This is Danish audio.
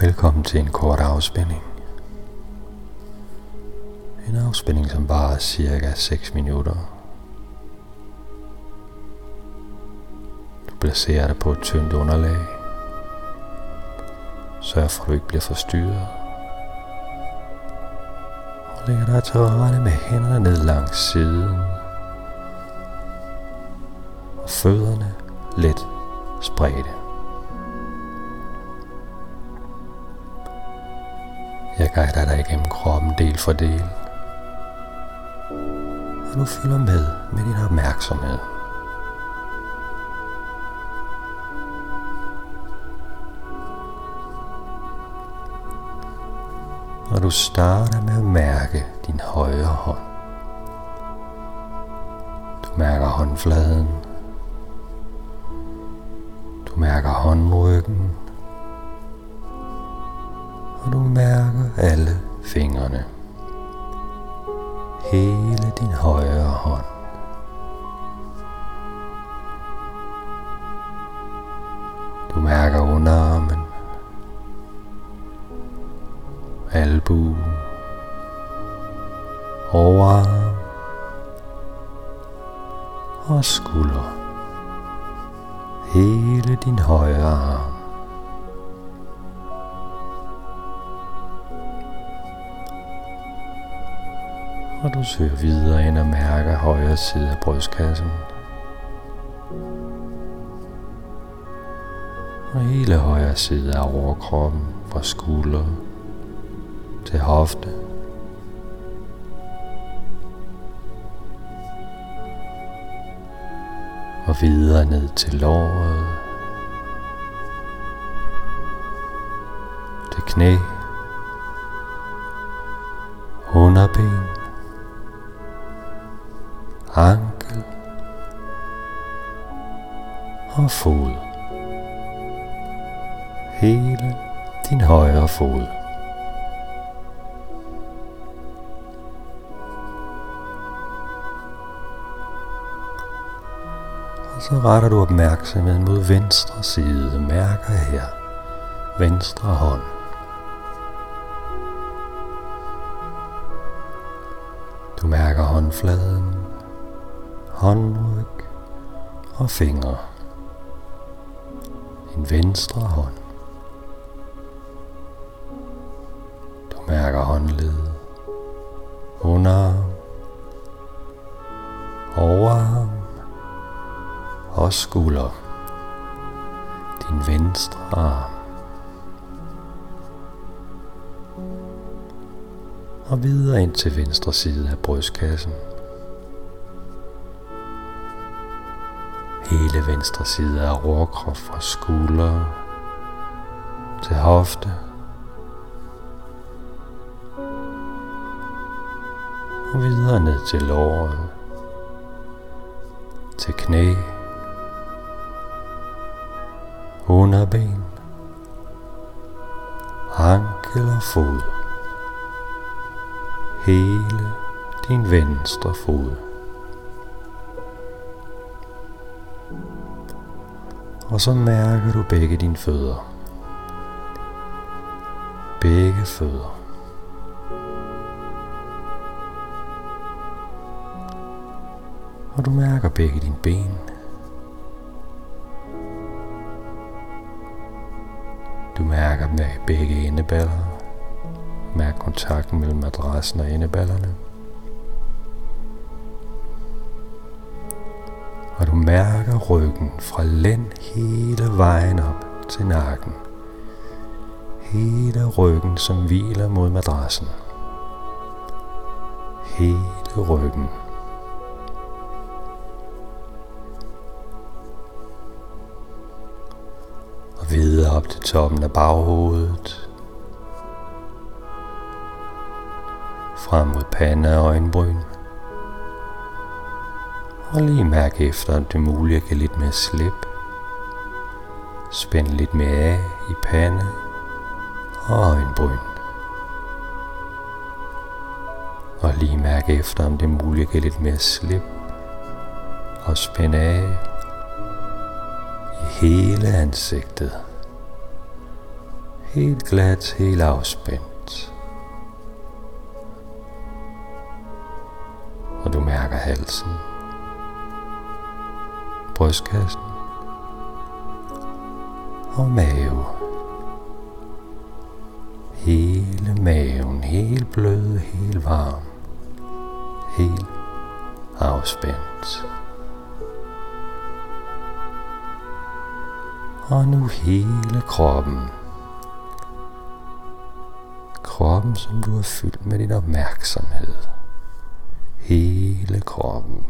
Velkommen til en kort afspænding. En afspænding, som varer cirka 6 minutter. Du placerer dig på et tyndt underlag. Sørg for, at du ikke bliver forstyrret. Og lægger dig til rette med hænderne ned langs siden. Og fødderne let spredte. Jeg guider dig igennem kroppen del for del. Og du følger med med din opmærksomhed. Og du starter med at mærke din højre hånd. Du mærker håndfladen. Du mærker håndryggen og du mærker alle fingrene. Hele din højre hånd. Du mærker underarmen, albu, overarm og skulder. Hele din højre arm. Og du søger videre ind og mærker højre side af brystkassen. Og hele højre side af overkroppen fra skulder til hofte. Og videre ned til låret. Til knæ. Underben ankel og fod. Hele din højre fod. Og så retter du opmærksomheden mod venstre side. Mærker her venstre hånd. Du mærker håndfladen håndryg og fingre. Din venstre hånd. Du mærker håndled, underarm, overarm og skulder. Din venstre arm. Og videre ind til venstre side af brystkassen. Hele venstre side af overkrop fra skulder til hofte. Og videre ned til låret, til knæ, underben, ankel og fod. Hele din venstre fod. Og så mærker du begge dine fødder. Begge fødder. Og du mærker begge dine ben. Du mærker med begge endeballer. Mærk kontakten mellem madrassen og endeballerne. Og du mærker ryggen fra lænd hele vejen op til nakken. Hele ryggen, som hviler mod madrassen. Hele ryggen. Og videre op til toppen af baghovedet. Frem mod pande og øjenbryn. Og lige mærke efter, om det er muligt at give lidt mere slip. Spænd lidt mere af i pande og øjenbryn. Og lige mærke efter, om det er muligt at give lidt mere slip. Og spænd af i hele ansigtet. Helt glat, helt afspændt. Og du mærker halsen, brystkassen og mave. Hele maven, helt blød, helt varm, helt afspændt. Og nu hele kroppen. Kroppen, som du har fyldt med din opmærksomhed. Hele kroppen.